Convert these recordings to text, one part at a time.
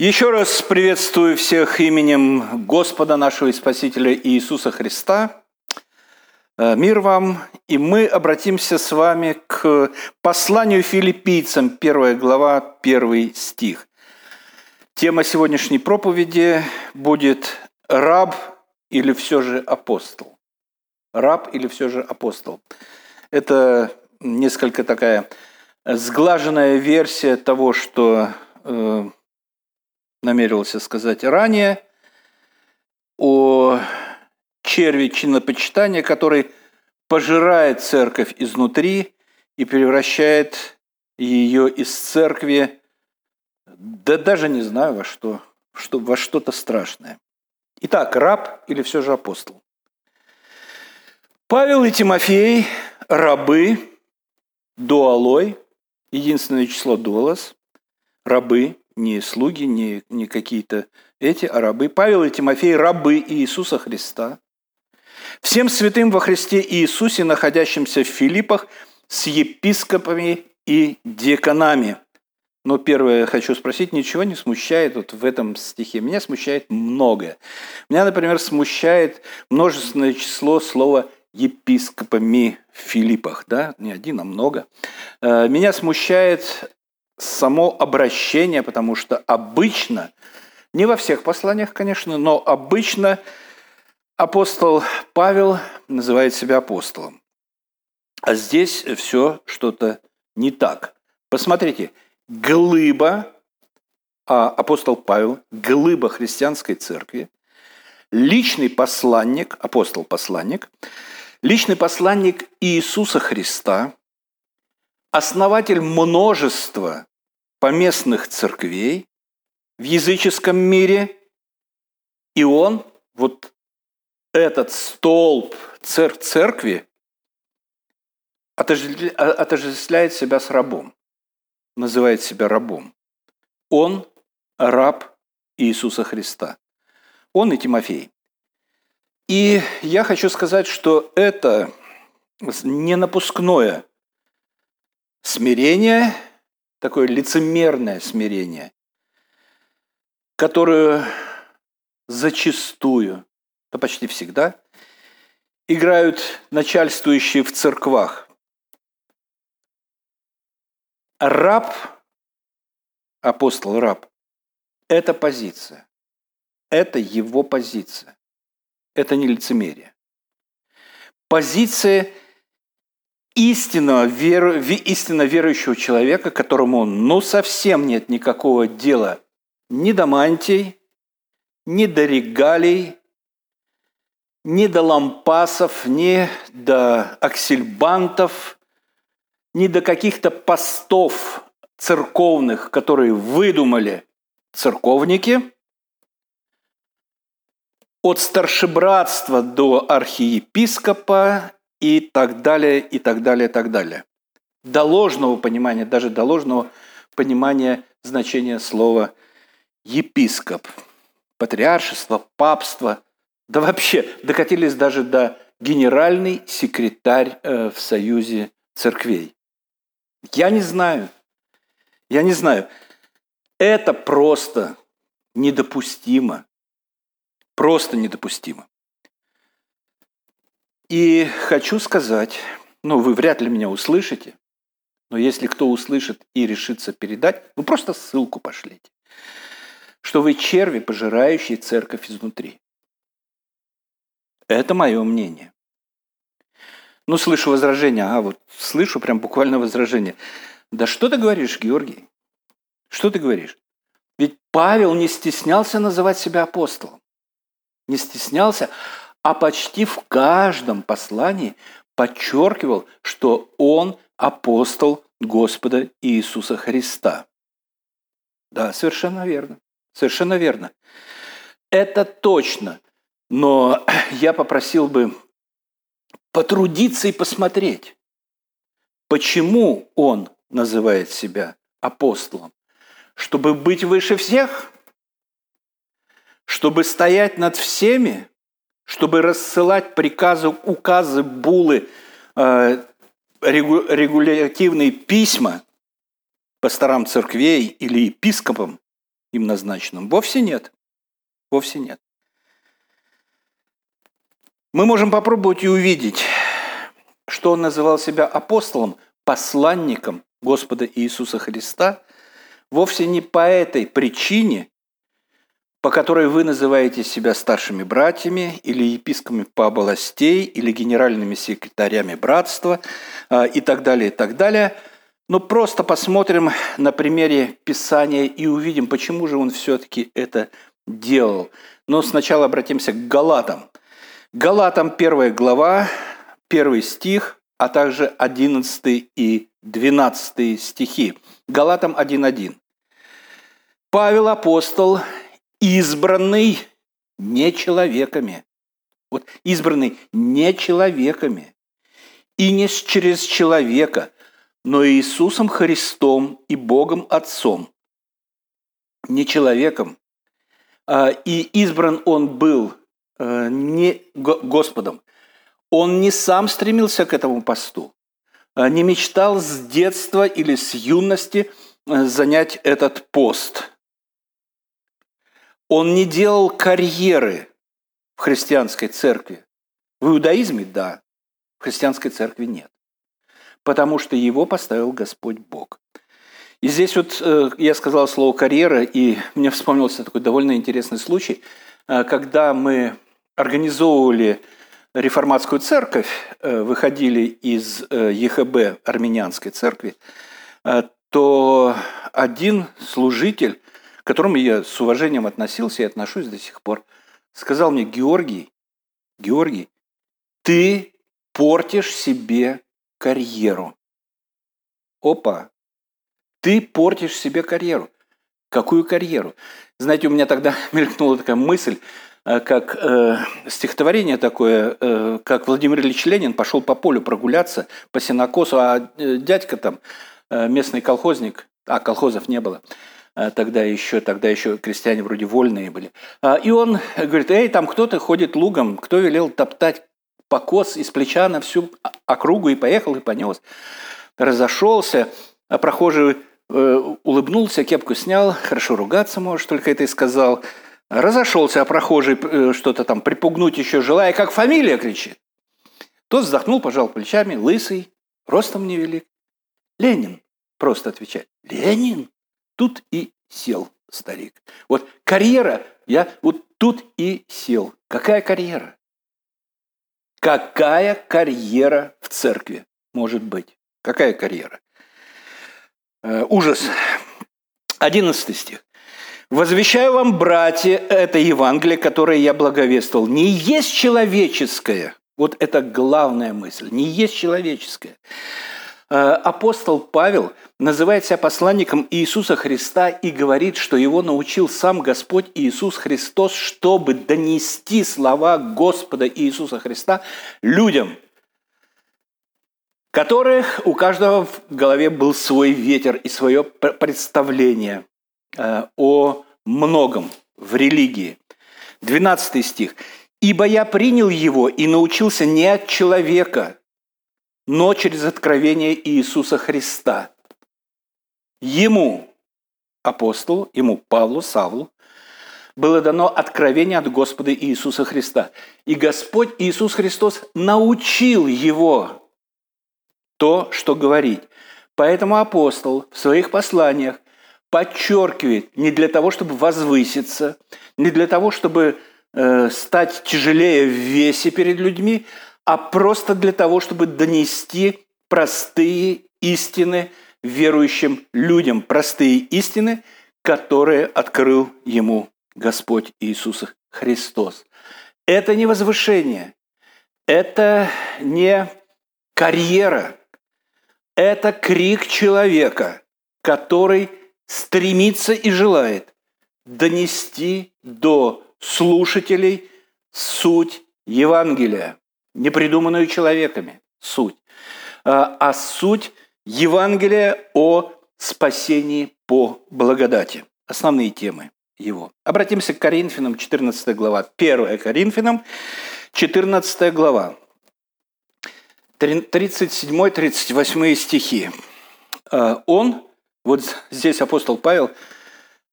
Еще раз приветствую всех именем Господа нашего и Спасителя Иисуса Христа. Э, мир вам, и мы обратимся с вами к посланию филиппийцам, первая глава, первый стих. Тема сегодняшней проповеди будет «Раб или все же апостол?» Раб или все же апостол? Это несколько такая сглаженная версия того, что э, намерился сказать ранее, о черви чинопочитания, который пожирает церковь изнутри и превращает ее из церкви, да даже не знаю во что, что во что-то страшное. Итак, раб или все же апостол? Павел и Тимофей – рабы, дуалой, единственное число дуалос, рабы, не слуги, не, не какие-то эти, а рабы. Павел и Тимофей – рабы Иисуса Христа. Всем святым во Христе Иисусе, находящимся в Филиппах, с епископами и деканами. Но первое хочу спросить, ничего не смущает вот в этом стихе? Меня смущает многое. Меня, например, смущает множественное число слова епископами в Филиппах, да, не один, а много. Э, меня смущает само обращение, потому что обычно, не во всех посланиях, конечно, но обычно апостол Павел называет себя апостолом. А здесь все что-то не так. Посмотрите, глыба, а апостол Павел, глыба христианской церкви, личный посланник, апостол-посланник, личный посланник Иисуса Христа, основатель множества поместных церквей в языческом мире, и он, вот этот столб цер церкви, отождествляет себя с рабом, называет себя рабом. Он раб Иисуса Христа. Он и Тимофей. И я хочу сказать, что это не напускное смирение – такое лицемерное смирение, которое зачастую, да почти всегда, играют начальствующие в церквах. Раб, апостол раб, это позиция. Это его позиция. Это не лицемерие. Позиция истинного, веру, истинно верующего человека, которому ну совсем нет никакого дела ни до мантий, ни до регалий, ни до лампасов, ни до аксельбантов, ни до каких-то постов церковных, которые выдумали церковники, от старшебратства до архиепископа и так далее, и так далее, и так далее. До ложного понимания, даже до ложного понимания значения слова епископ, патриаршество, папство, да вообще докатились даже до генеральный секретарь э, в Союзе церквей. Я не знаю, я не знаю. Это просто недопустимо. Просто недопустимо. И хочу сказать, ну, вы вряд ли меня услышите, но если кто услышит и решится передать, ну, просто ссылку пошлите, что вы черви, пожирающие церковь изнутри. Это мое мнение. Ну, слышу возражение, а вот слышу прям буквально возражение. Да что ты говоришь, Георгий? Что ты говоришь? Ведь Павел не стеснялся называть себя апостолом. Не стеснялся, а почти в каждом послании подчеркивал, что он апостол Господа Иисуса Христа. Да, совершенно верно. Совершенно верно. Это точно. Но я попросил бы потрудиться и посмотреть, почему он называет себя апостолом. Чтобы быть выше всех? Чтобы стоять над всеми? Чтобы рассылать приказы, указы, булы, э, регулятивные письма пасторам церквей или епископам, им назначенным? Вовсе нет. Вовсе нет. Мы можем попробовать и увидеть, что он называл себя апостолом, посланником Господа Иисуса Христа, вовсе не по этой причине, по которой вы называете себя старшими братьями или епископами по областей или генеральными секретарями братства а, и так далее, и так далее. Но просто посмотрим на примере Писания и увидим, почему же он все-таки это делал. Но сначала обратимся к Галатам. Галатам первая глава, первый стих, а также 11 и 12 стихи. Галатам 1.1. Павел апостол, избранный не человеками. Вот избранный не человеками. И не через человека, но Иисусом Христом и Богом Отцом. Не человеком. А, и избран он был э, не Господом. Он не сам стремился к этому посту, а не мечтал с детства или с юности э, занять этот пост. Он не делал карьеры в христианской церкви. В иудаизме – да, в христианской церкви нет. Потому что его поставил Господь Бог. И здесь вот э, я сказал слово «карьера», и мне вспомнился такой довольно интересный случай, э, когда мы организовывали реформатскую церковь, э, выходили из ЕХБ армянской церкви, то один служитель к которому я с уважением относился и отношусь до сих пор, сказал мне, Георгий, Георгий, ты портишь себе карьеру. Опа, ты портишь себе карьеру. Какую карьеру? Знаете, у меня тогда мелькнула такая мысль, э, как э, стихотворение такое, э, как Владимир Ильич Ленин пошел по полю прогуляться, по сенокосу, а э, дядька там, э, местный колхозник, а колхозов не было, тогда еще, тогда еще крестьяне вроде вольные были. А, и он говорит, эй, там кто-то ходит лугом, кто велел топтать покос из плеча на всю округу и поехал и понес. Разошелся, а прохожий э, улыбнулся, кепку снял, хорошо ругаться может, только это и сказал. Разошелся, а прохожий э, что-то там припугнуть еще желая, как фамилия кричит. Тот вздохнул, пожал плечами, лысый, ростом невелик. Ленин, просто отвечает. Ленин? Тут и сел старик. Вот карьера, я вот тут и сел. Какая карьера? Какая карьера в церкви может быть? Какая карьера? Э, ужас. Одиннадцатый стих. «Возвещаю вам, братья, это Евангелие, которое я благовествовал, не есть человеческое». Вот это главная мысль. Не есть человеческое. Э, апостол Павел называет себя посланником Иисуса Христа и говорит, что его научил сам Господь Иисус Христос, чтобы донести слова Господа Иисуса Христа людям, которых у каждого в голове был свой ветер и свое представление э, о многом в религии. 12 стих. «Ибо я принял его и научился не от человека, но через откровение Иисуса Христа. Ему, апостолу, ему, Павлу, Савлу, было дано откровение от Господа Иисуса Христа. И Господь Иисус Христос научил его то, что говорить. Поэтому апостол в своих посланиях подчеркивает не для того, чтобы возвыситься, не для того, чтобы э, стать тяжелее в весе перед людьми, а просто для того, чтобы донести простые истины верующим людям, простые истины, которые открыл ему Господь Иисус Христос. Это не возвышение, это не карьера, это крик человека, который стремится и желает донести до слушателей суть Евангелия не придуманную человеками суть, а, а суть Евангелия о спасении по благодати. Основные темы его. Обратимся к Коринфянам, 14 глава. 1 Коринфянам, 14 глава. 37-38 стихи. А, он, вот здесь апостол Павел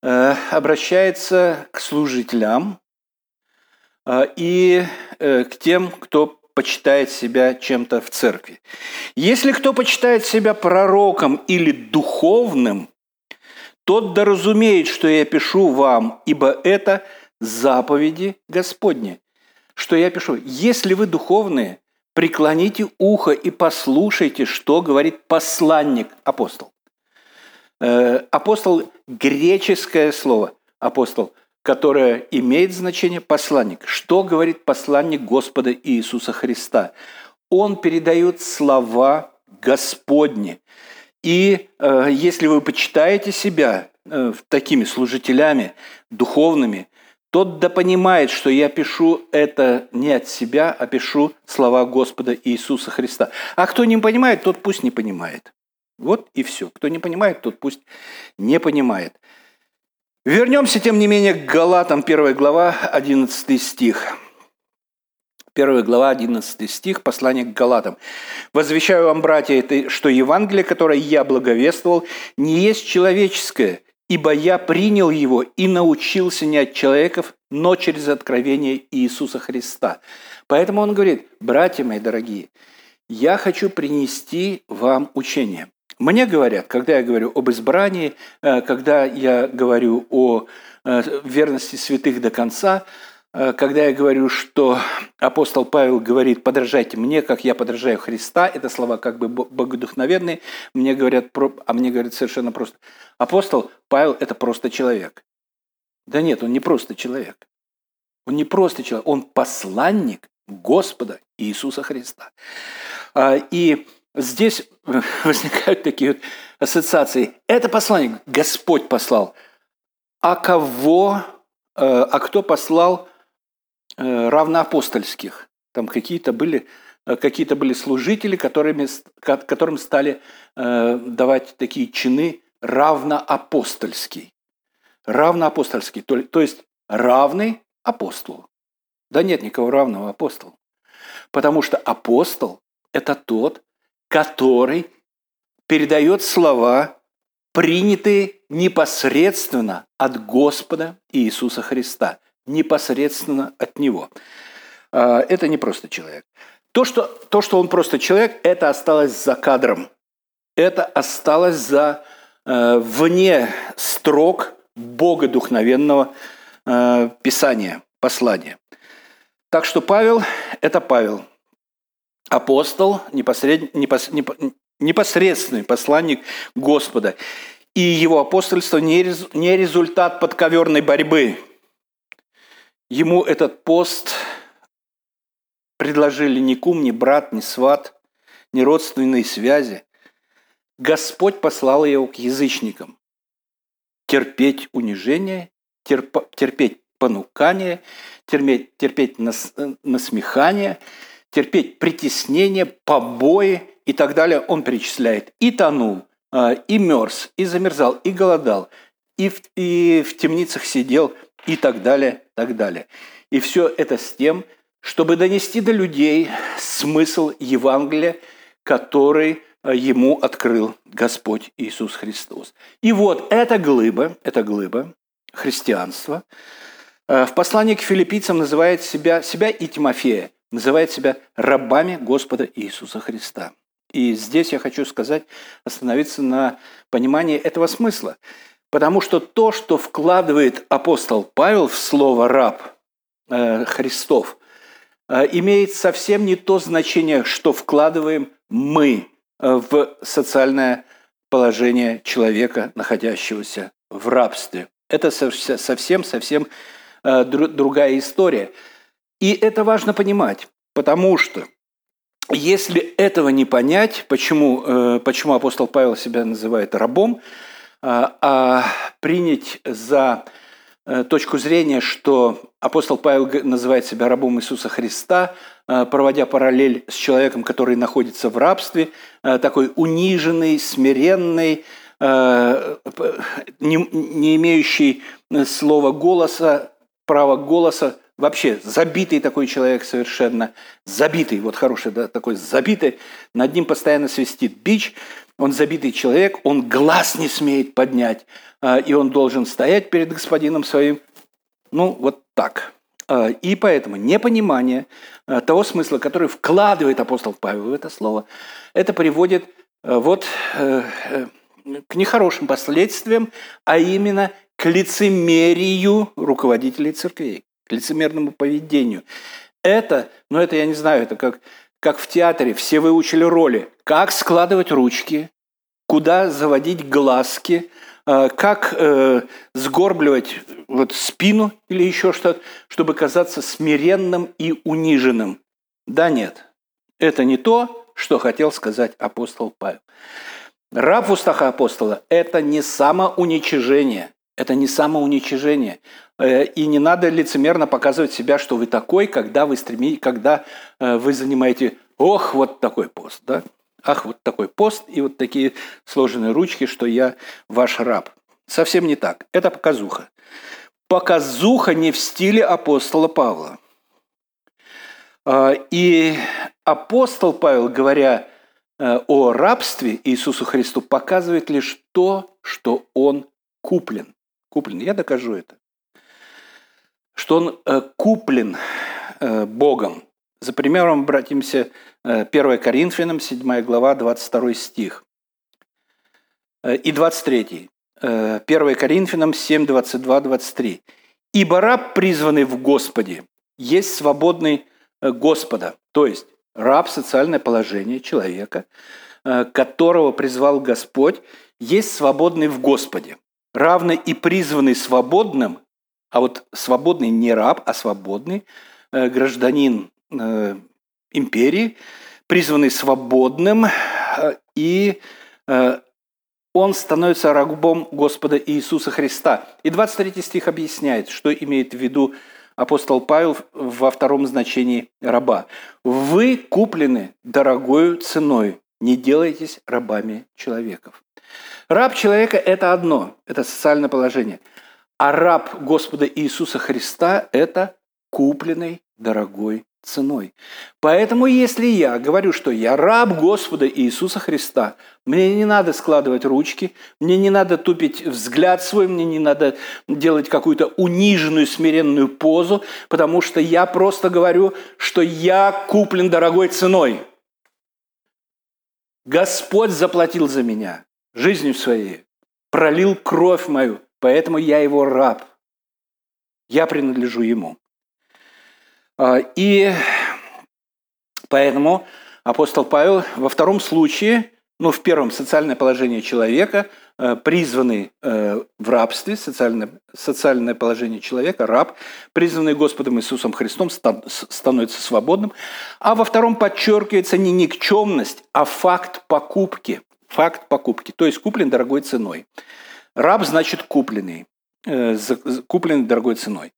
э, обращается к служителям э, и э, к тем, кто почитает себя чем-то в церкви. Если кто почитает себя пророком или духовным, тот да разумеет, что я пишу вам, ибо это заповеди Господни. Что я пишу, если вы духовные, преклоните ухо и послушайте, что говорит посланник, апостол. Э, апостол – греческое слово, апостол, которое имеет значение посланник. Что говорит посланник Господа Иисуса Христа? Он передает слова Господни. И э, если вы почитаете себя э, такими служителями духовными, тот да понимает, что я пишу это не от себя, а пишу слова Господа Иисуса Христа. А кто не понимает, тот пусть не понимает. Вот и все. Кто не понимает, тот пусть не понимает. Вернемся, тем не менее, к Галатам, 1 глава, 11 стих. 1 глава, 11 стих, послание к Галатам. «Возвещаю вам, братья, что Евангелие, которое я благовествовал, не есть человеческое, ибо я принял его и научился не от человеков, но через откровение Иисуса Христа». Поэтому он говорит, братья мои дорогие, я хочу принести вам учение. Мне говорят, когда я говорю об избрании, э, когда я говорю о э, верности святых до конца, э, когда я говорю, что апостол Павел говорит, подражайте мне, как я подражаю Христа, это слова как бы богодухновенные, мне говорят, а мне говорят совершенно просто, апостол Павел – это просто человек. Да нет, он не просто человек. Он не просто человек, он посланник Господа Иисуса Христа. А, и здесь возникают такие вот ассоциации. Это послание Господь послал. А кого, э, а кто послал э, равноапостольских? Там какие-то были, э, какие-то были служители, которыми, которым стали давать такие чины равноапостольский. Равноапостольский, то, то есть равный апостолу. Да нет никого равного апостолу. Потому что апостол – это тот, который передает слова, принятые непосредственно от Господа Иисуса Христа, непосредственно от Него. А, это не просто человек. То что, то, что он просто человек, это осталось за кадром. Это осталось за э, вне строк Богодухновенного э, Писания, послания. Так что Павел – это Павел – апостол, непосредственный посланник Господа. И его апостольство не результат подковерной борьбы. Ему этот пост предложили ни кум, ни брат, ни сват, ни родственные связи. Господь послал его к язычникам. Терпеть унижение, терпеть понукание, терпеть, терпеть нас, насмехание – терпеть притеснение, побои и так далее, он перечисляет. И тонул, а, и мерз, и замерзал, и голодал, и в, и в темницах сидел, и так далее, так далее. И все это с тем, чтобы донести до людей смысл Евангелия, который а, ему открыл Господь Иисус Христос. И вот эта глыба, эта глыба христианства а, в послании к филиппийцам называет себя, себя и Тимофея называет себя рабами Господа Иисуса Христа. И здесь я хочу сказать, остановиться на понимании этого смысла. Потому что то, что вкладывает апостол Павел в слово «раб» э, Христов, э, имеет совсем не то значение, что вкладываем мы э, в социальное положение человека, находящегося в рабстве. Это совсем-совсем э, другая история – и это важно понимать, потому что если этого не понять, почему, э, почему апостол Павел себя называет рабом, а, а принять за э, точку зрения, что апостол Павел называет себя рабом Иисуса Христа, э, проводя параллель с человеком, который находится в рабстве, такой униженный, смиренный, не имеющий слова голоса, права голоса, вообще забитый такой человек совершенно, забитый, вот хороший, да, такой забитый, над ним постоянно свистит бич, он забитый человек, он глаз не смеет поднять, а, и он должен стоять перед господином своим. Ну, вот так. А, и поэтому непонимание а, того смысла, который вкладывает апостол Павел в это слово, это приводит вот э, э, к нехорошим последствиям, а именно к лицемерию руководителей церквей, к лицемерному поведению. Это, ну это я не знаю, это как, как в театре, все выучили роли. Как складывать ручки, куда заводить глазки, э, как э, сгорбливать вот спину или еще что-то, чтобы казаться смиренным и униженным. Да нет, это не то, что хотел сказать апостол Павел. Раб в устах апостола – это не самоуничижение, это не самоуничижение. Э, и не надо лицемерно показывать себя, что вы такой, когда вы стремитесь, когда э, вы занимаете, ох, вот такой пост, да? Ах, вот такой пост и вот такие сложенные ручки, что я ваш раб. Совсем не так. Это показуха. Показуха не в стиле апостола Павла. А, и апостол Павел, говоря э, о рабстве Иисусу Христу, показывает лишь то, что он куплен. Куплен. Я докажу это что он э, куплен э, Богом. За примером обратимся 1 э, Коринфянам, 7 глава, 22 стих. И 23. 1 Коринфянам 7, 22, 23. «Ибо раб, призванный в Господе, есть свободный Господа». То есть раб – социальное положение человека, которого призвал Господь, есть свободный в Господе. Равно и призванный свободным а вот свободный не раб, а свободный э, гражданин э, империи, призванный свободным, э, и он становится рабом Господа Иисуса Христа. И 23 стих объясняет, что имеет в виду апостол Павел во втором значении раба. «Вы куплены дорогою ценой, не делайтесь рабами человеков». Раб человека – это одно, это социальное положение – а раб Господа Иисуса Христа – это купленный дорогой ценой. Поэтому, если я говорю, что я раб Господа Иисуса Христа, мне не надо складывать ручки, мне не надо тупить взгляд свой, мне не надо делать какую-то униженную, смиренную позу, потому что я просто говорю, что я куплен дорогой ценой. Господь заплатил за меня жизнью своей, пролил кровь мою, Поэтому я его раб. Я принадлежу ему. А, и поэтому апостол Павел во втором случае, ну, в первом социальное положение человека, э, призванный э, в рабстве, социальное, социальное положение человека, раб, призванный Господом Иисусом Христом, становится свободным. А во втором подчеркивается не никчемность, а факт покупки. Факт покупки, то есть куплен дорогой ценой. Раб значит купленный, э, купленный дорогой ценой.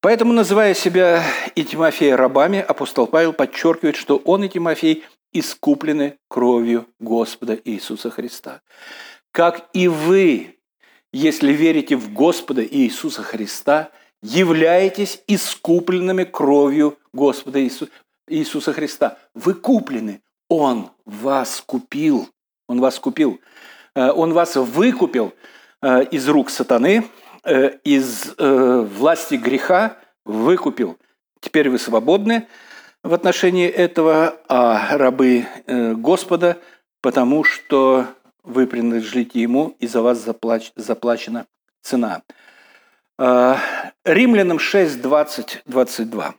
Поэтому, называя себя и Тимофея рабами, апостол Павел подчеркивает, что он и Тимофей искуплены кровью Господа Иисуса Христа. Как и вы, если верите в Господа Иисуса Христа, являетесь искупленными кровью Господа Иисуса Христа. Вы куплены. Он вас купил. Он вас купил. Э, он вас выкупил э, из рук сатаны, э, из власти греха, выкупил. Теперь вы свободны в отношении этого, а рабы Господа, потому что вы принадлежите Ему, и за вас заплач, заплачена цена. Римлянам 6, 20, 22.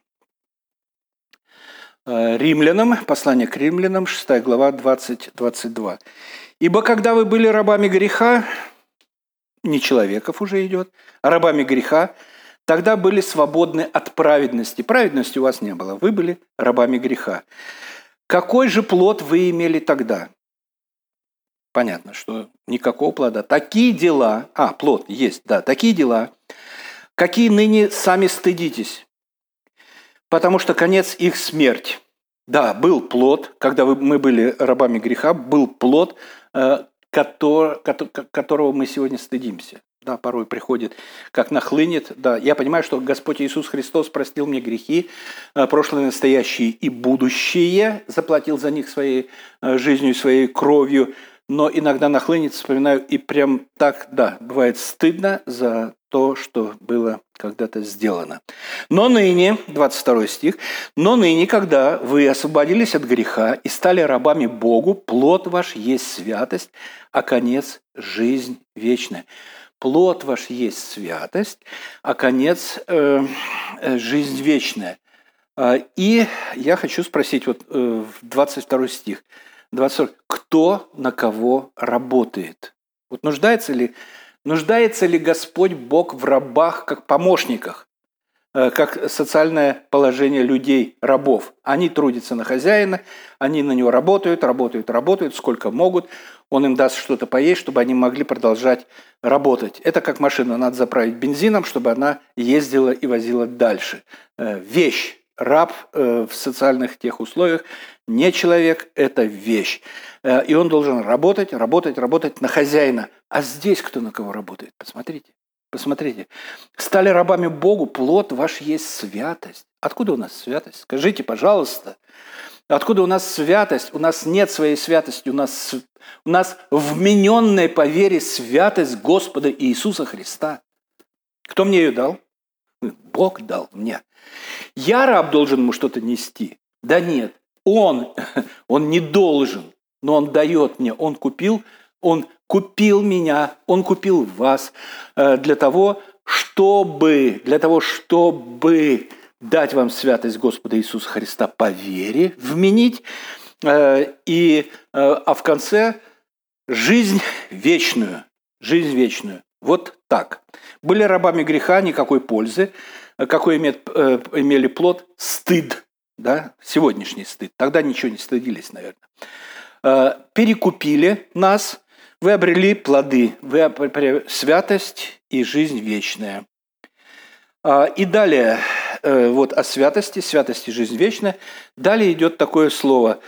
Римлянам, послание к римлянам, 6 глава, 20, 22. Ибо когда вы были рабами греха, не человеков уже идет, а рабами греха, тогда были свободны от праведности. Праведности у вас не было, вы были рабами греха. Какой же плод вы имели тогда? Понятно, что никакого плода. Такие дела, а, плод есть, да, такие дела, какие ныне сами стыдитесь, потому что конец их смерть. Да, был плод, когда мы были рабами греха, был плод, Э, которого мы сегодня стыдимся. Да, порой приходит, как нахлынет. Да, я понимаю, что Господь Иисус Христос простил мне грехи, э, прошлое, настоящее и будущее, заплатил за них своей э, жизнью, своей кровью. но иногда нахлынет, вспоминаю, и прям так, да, бывает стыдно за то, что было когда-то сделано. Но ныне, 22 стих, но ныне, когда вы освободились от греха и стали рабами Богу, плод ваш есть святость, а конец – жизнь вечная. Плод ваш есть святость, а конец э, – жизнь вечная. А, и я хочу спросить, вот 22 э, стих, 22, кто на кого работает? Вот нуждается ли Нуждается ли Господь Бог в рабах как помощниках, э, как социальное положение людей, рабов? Они трудятся на хозяина, они на него работают, работают, работают, сколько могут. Он им даст что-то поесть, чтобы они могли продолжать работать. Это как машина, надо заправить бензином, чтобы она ездила и возила дальше. Э, вещь раб э, в социальных тех условиях не человек, это вещь. Э, и он должен работать, работать, работать на хозяина. А здесь кто на кого работает? Посмотрите. Посмотрите. Стали рабами Богу, плод ваш есть святость. Откуда у нас святость? Скажите, пожалуйста. Откуда у нас святость? У нас нет своей святости. У нас, у нас вмененная по вере святость Господа Иисуса Христа. Кто мне ее дал? Бог дал мне. Я раб должен ему что-то нести. Да нет, он, он не должен, но он дает мне. Он купил, он купил меня, он купил вас э, для того, чтобы, для того, чтобы дать вам святость Господа Иисуса Христа по вере, вменить, э, и, э, а в конце жизнь вечную, жизнь вечную. Вот так. Были рабами греха, никакой пользы. Какой имеет, э, имели плод? Стыд. Да? Сегодняшний стыд. Тогда ничего не стыдились, наверное. Э, перекупили нас, вы обрели плоды, вы обрели святость и жизнь вечная. А, и далее, э, вот о святости, святости и жизнь вечная. Далее идет такое слово.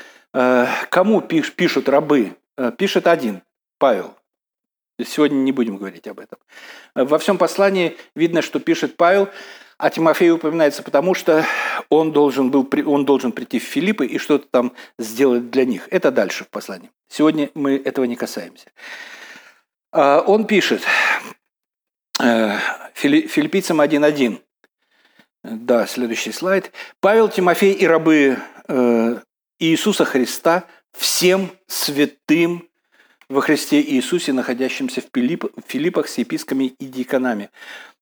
Кому пишут рабы? Пишет один, Павел. Сегодня не будем говорить об этом. Во всем послании видно, что пишет Павел, а Тимофей упоминается потому, что он должен, был, он должен прийти в Филиппы и что-то там сделать для них. Это дальше в послании. Сегодня мы этого не касаемся. А, он пишет э, филиппийцам 1.1. Да, следующий слайд. «Павел, Тимофей и рабы э, Иисуса Христа всем святым во Христе Иисусе, находящимся в Филиппах с епископами и диаконами.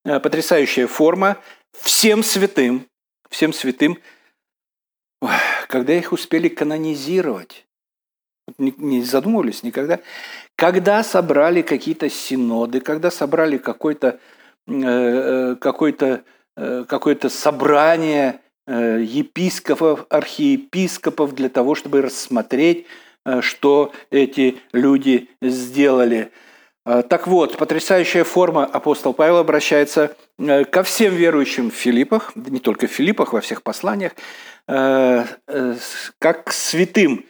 Э, потрясающая форма. Всем святым, всем святым, когда их успели канонизировать, не задумывались никогда, когда собрали какие-то синоды, когда собрали какое-то э, э, какое-то какое-то собрание епископов, архиепископов для того, чтобы рассмотреть что эти люди сделали. Э, так вот, потрясающая форма апостол Павел обращается э, ко всем верующим в Филиппах, не только в Филиппах, во всех посланиях, как к святым.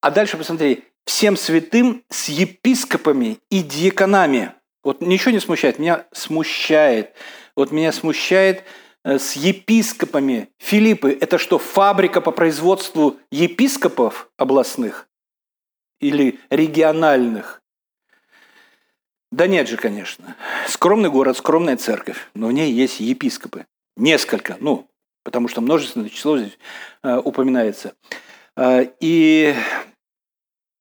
А дальше посмотри, всем святым с епископами и диаконами. Вот ничего не смущает, меня смущает. Вот меня смущает с епископами. Филиппы – это что, фабрика по производству епископов областных? Или региональных. Да нет же, конечно. Скромный город, скромная церковь, но в ней есть епископы. Несколько, ну, потому что множественное число здесь э, упоминается. Э, и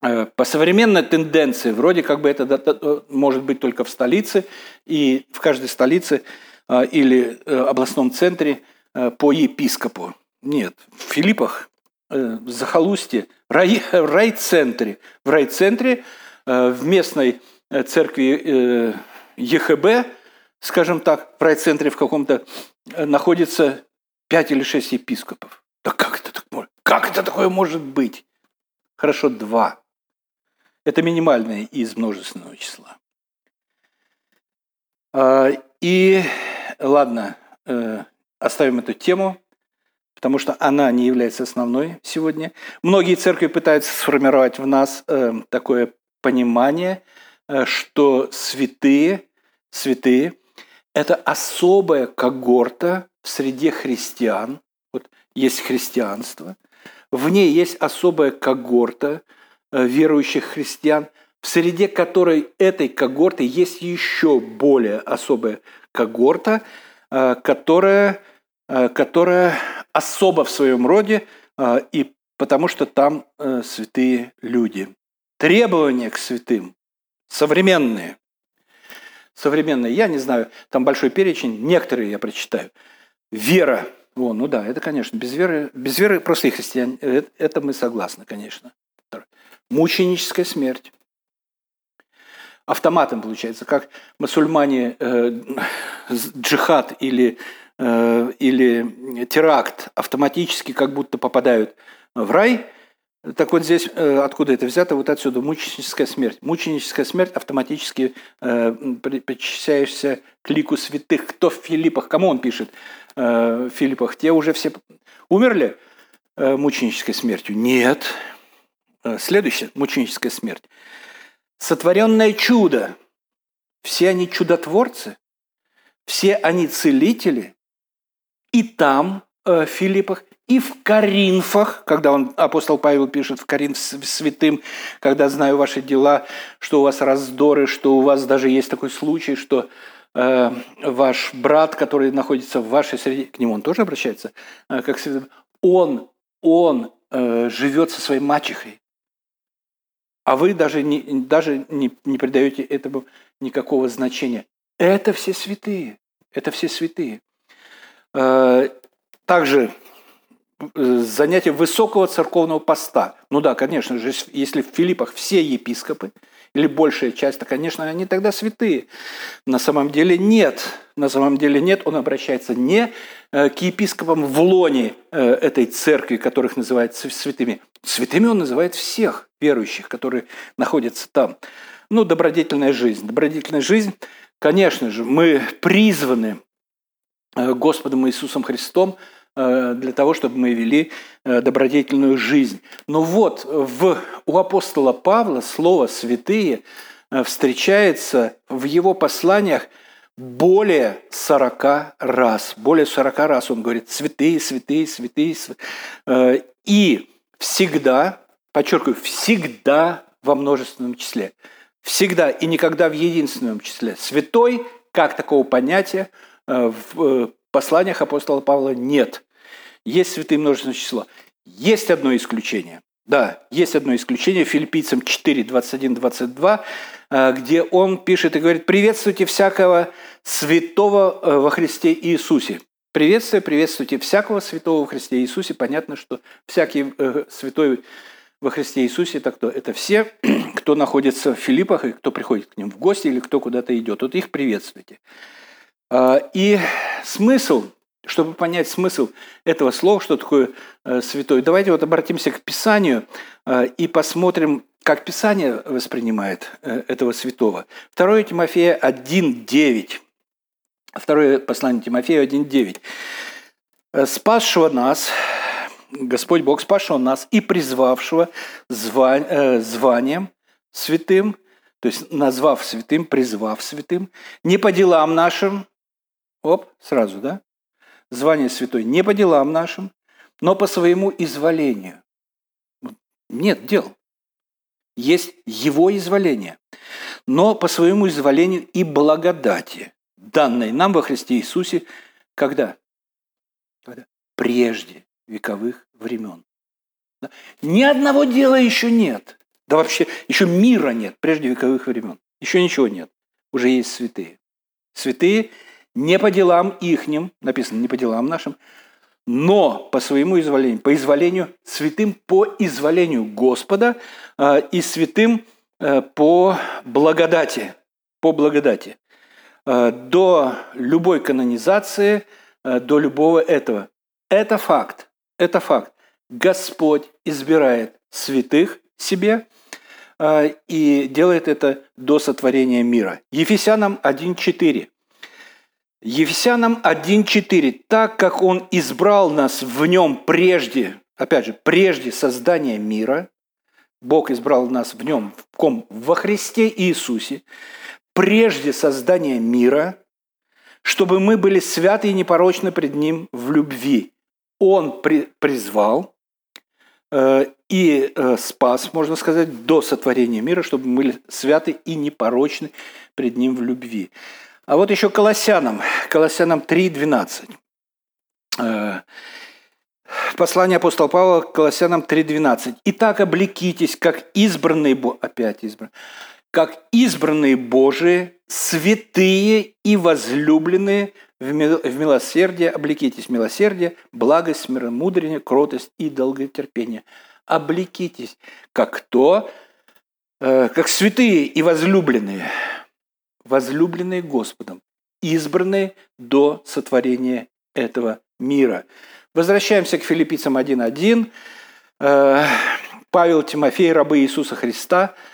э, по современной тенденции, вроде как бы это э, может быть только в столице, и в каждой столице э, или э, областном центре э, по епископу. Нет, в Филиппах Э, в захолустье, рай, райцентре. В райцентре, э, в местной э, церкви ЕХБ, скажем так, в райцентре в каком-то находится пять или шесть епископов. Да как это, так может? как это такое может быть? Хорошо, два. Это минимальное из множественного числа. А, и ладно, оставим эту тему потому что она не является основной сегодня. Многие церкви пытаются сформировать в нас э, такое понимание, э, что святые, святые – это особая когорта в среде христиан. Вот есть христианство, в ней есть особая когорта э, верующих христиан, в среде которой этой когорты есть еще более особая когорта, э, которая, которая особо в своем роде, э, и потому что там святые люди. Требования к святым современные. Современные, я не знаю, там большой перечень, некоторые я прочитаю. Вера. О, ну да, это, конечно, без веры, без веры простые христиане, это мы согласны, конечно. Мученическая смерть автоматом получается, как мусульмане э, джихад или, э, или теракт автоматически как будто попадают в рай. Так вот здесь, э, откуда это взято, вот отсюда, мученическая смерть. Мученическая смерть автоматически э, причисляешься к лику святых. Кто в Филиппах? Кому он пишет э, в Филиппах? Те уже все умерли э, мученической смертью? Нет. Э, следующая мученическая смерть сотворенное чудо. Все они чудотворцы, все они целители. И там, э, в Филиппах, и в Коринфах, когда он, апостол Павел пишет в Коринф святым, когда знаю ваши дела, что у вас раздоры, что у вас даже есть такой случай, что э, ваш брат, который находится в вашей среде, к нему он тоже обращается, э, как святым, он, он э, живет со своей мачехой а вы даже не, даже не, не придаете этому никакого значения. Это все святые. Это все святые. Э, также э, занятие высокого церковного поста. Ну да, конечно же, если в Филиппах все епископы, или большая часть, то, конечно, они тогда святые. На самом деле нет. На самом деле нет. Он обращается не э, к епископам в лоне этой церкви, которых называют святыми. Святыми он называет всех верующих, которые находятся там. Ну, добродетельная жизнь. Добродетельная жизнь, конечно же, мы призваны Господом Иисусом Христом э, для того, чтобы мы вели э, добродетельную жизнь. Но вот в, у апостола Павла слово «святые» встречается в его посланиях более 40 раз. Более 40 раз он говорит «святые, святые, святые». И всегда подчеркиваю, всегда во множественном числе. Всегда и никогда в единственном числе. Святой, как такого понятия, э, в э, посланиях апостола Павла нет. Есть святые множественное число. Есть одно исключение. Да, есть одно исключение, филиппийцам 4, 21, 22, где он пишет и говорит, приветствуйте всякого святого э, во Христе Иисусе. Приветствие, приветствуйте всякого святого во Христе Иисусе. Понятно, что всякий святой во Христе Иисусе, это кто? Это все, кто находится в Филиппах, и кто приходит к ним в гости, или кто куда-то идет. Вот их приветствуйте. А, и смысл, чтобы понять смысл этого слова, что такое э, святой, давайте вот обратимся к Писанию э, и посмотрим, как Писание воспринимает э, этого святого. 2 Тимофея 1.9. Второе послание Тимофея 1.9. «Спасшего нас, Господь Бог, спасшего нас и призвавшего звань, э, званием святым, то есть назвав святым, призвав святым, не по делам нашим, оп, сразу, да? Звание святой не по делам нашим, но по своему изволению. Нет дел. Есть его изволение, но по своему изволению и благодати, данной нам во Христе Иисусе, когда? когда? Прежде вековых времен. Да? Ни одного дела еще нет. Да вообще, еще мира нет прежде вековых времен. Еще ничего нет. Уже есть святые. Святые не по делам ихним, написано не по делам нашим, но по своему изволению, по изволению, святым по изволению Господа э, и святым э, по благодати, по благодати. Э, до любой канонизации, э, до любого этого. Это факт. Это факт. Господь избирает святых себе а, и делает это до сотворения мира. Ефесянам 1.4. Ефесянам 1.4. Так как Он избрал нас в Нем прежде, опять же, прежде создания мира, Бог избрал нас в Нем, в ком? Во Христе Иисусе, прежде создания мира, чтобы мы были святы и непорочны пред Ним в любви. Он при, призвал, э, и э, спас, можно сказать, до сотворения мира, чтобы мы были святы и непорочны пред Ним в любви. А вот еще Колоссянам, Колоссянам 3.12. Э, послание апостола Павла к Колоссянам 3.12. «Итак, облекитесь, как избранные, опять избранные, как избранные Божии, святые и возлюбленные в милосердие, облекитесь милосердие, благость, миромудрение, кротость и долготерпение. Облекитесь, как то, э, как святые и возлюбленные, возлюбленные Господом, избранные до сотворения этого мира. Возвращаемся к филиппийцам 1.1. Э, Павел Тимофей, рабы Иисуса Христа –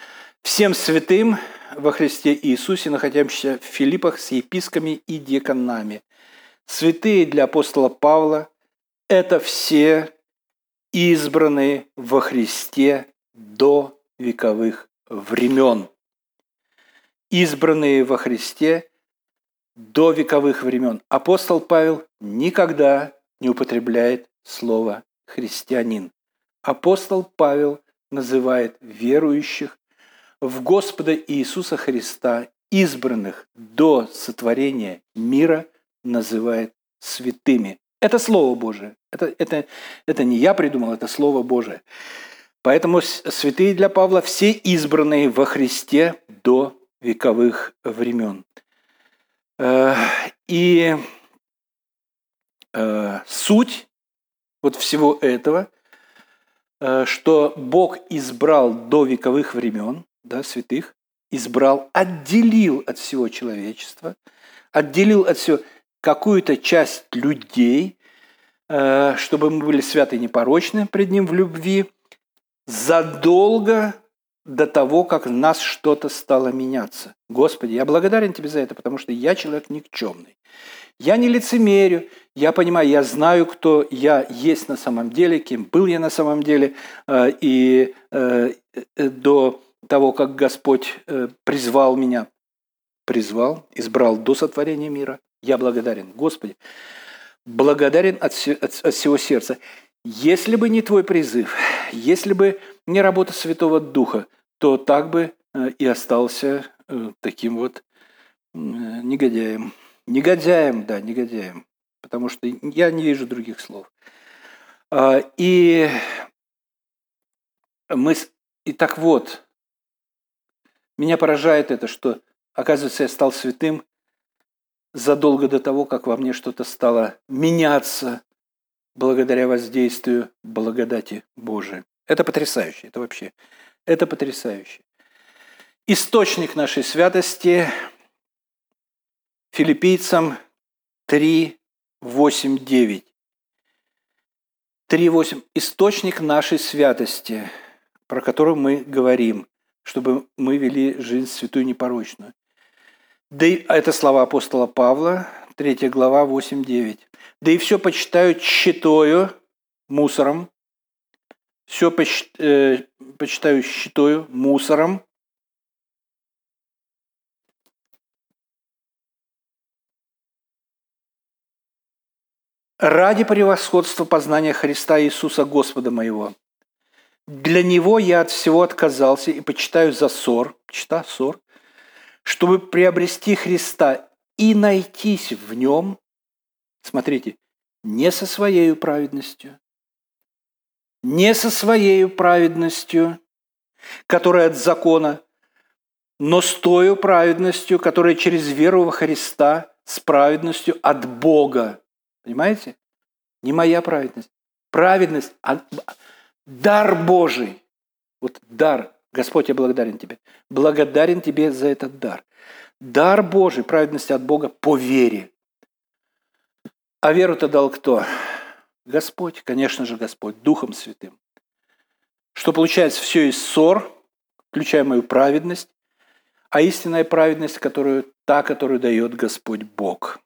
всем святым во Христе Иисусе, находящимся в Филиппах с епископами и деканами. Святые для апостола Павла – это все избранные во Христе до вековых времен. Избранные во Христе до вековых времен. Апостол Павел никогда не употребляет слово «христианин». Апостол Павел называет верующих в Господа Иисуса Христа, избранных до сотворения мира, называет святыми. Это Слово Божие. Это, это, это не я придумал, это Слово Божие. Поэтому святые для Павла все избранные во Христе до вековых времен. Э, и э, суть вот всего этого, э, что Бог избрал до вековых времен, да, святых, избрал, отделил от всего человечества, отделил от всего какую-то часть людей, чтобы мы были святы и непорочны пред Ним в любви, задолго до того, как в нас что-то стало меняться. Господи, я благодарен Тебе за это, потому что я человек никчемный. Я не лицемерю, я понимаю, я знаю, кто я есть на самом деле, кем был я на самом деле, э, и э, до того, как Господь э, призвал меня, призвал, избрал до сотворения мира, я благодарен. Господи, благодарен от, от, от всего сердца. Если бы не твой призыв, если бы не работа Святого Духа, то так бы э, и остался э, таким вот негодяем. Негодяем, да, негодяем. Потому что я не вижу других слов. А, и мы, и так вот, меня поражает это, что, оказывается, я стал святым задолго до того, как во мне что-то стало меняться благодаря воздействию благодати Божией. Это потрясающе, это вообще, это потрясающе. Источник нашей святости филиппийцам 3, 8, 9. 3, 8. Источник нашей святости, про который мы говорим чтобы мы вели жизнь святую непорочную. Да и, это слова апостола Павла, 3 глава, 8-9. «Да и все почитаю щитою, мусором, все поч, э, почитаю щитою, мусором, ради превосходства познания Христа Иисуса Господа моего, для него я от всего отказался и почитаю за ссор, чита ссор, чтобы приобрести Христа и найтись в нем, смотрите, не со своей праведностью, не со своей праведностью, которая от закона, но с той праведностью, которая через веру во Христа, с праведностью от Бога. Понимаете? Не моя праведность. Праведность от, дар Божий. Вот дар. Господь, я благодарен Тебе. Благодарен Тебе за этот дар. Дар Божий, праведности от Бога по вере. А веру-то дал кто? Господь, конечно же, Господь, Духом Святым. Что получается все из ссор, включая мою праведность, а истинная праведность, которую, та, которую дает Господь Бог.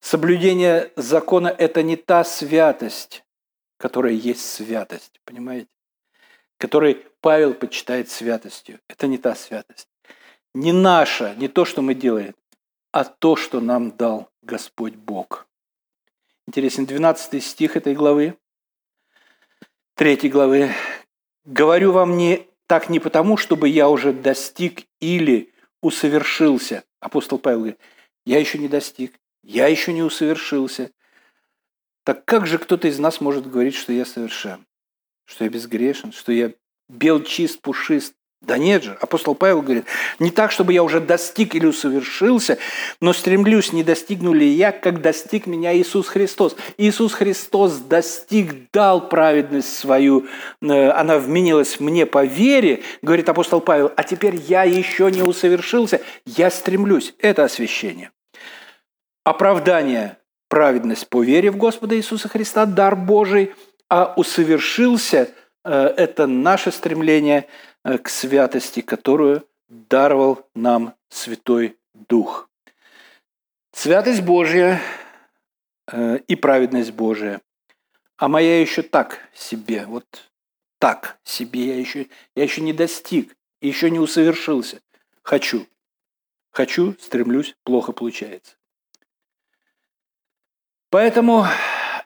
Соблюдение закона – это не та святость, которая есть святость, понимаете? Который Павел почитает святостью. Это не та святость. Не наша, не то, что мы делаем, а то, что нам дал Господь Бог. Интересен 12 стих этой главы. 3 главы. «Говорю вам не так не потому, чтобы я уже достиг или усовершился». Апостол Павел говорит, я еще не достиг, я еще не усовершился. Так как же кто-то из нас может говорить, что я совершен, что я безгрешен, что я бел, чист, пушист? Да нет же, апостол Павел говорит, не так, чтобы я уже достиг или усовершился, но стремлюсь, не достигну ли я, как достиг меня Иисус Христос. Иисус Христос достиг, дал праведность свою, э, она вменилась мне по вере, говорит апостол Павел, а теперь я еще не усовершился, я стремлюсь. Это освящение. Оправдание, праведность по вере в Господа Иисуса Христа, дар Божий, а усовершился э, – это наше стремление – к святости, которую даровал нам Святой Дух. Святость Божья э, и праведность Божия. А моя еще так себе, вот так себе, я еще, я еще не достиг, еще не усовершился. Хочу, хочу, стремлюсь, плохо получается. Поэтому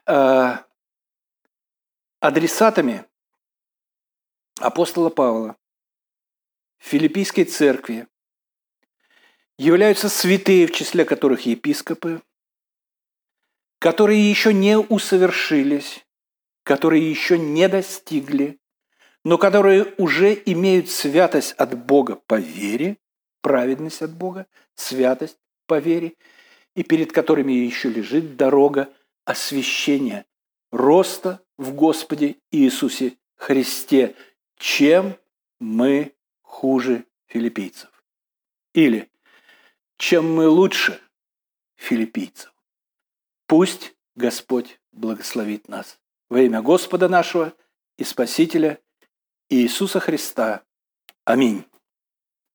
э, адресатами апостола Павла Филиппийской церкви являются святые, в числе которых епископы, которые еще не усовершились, которые еще не достигли, но которые уже имеют святость от Бога по вере, праведность от Бога, святость по вере, и перед которыми еще лежит дорога освящения, роста в Господе Иисусе Христе, чем мы хуже филиппийцев. Или чем мы лучше филиппийцев. Пусть Господь благословит нас. Во имя Господа нашего и Спасителя Иисуса Христа. Аминь.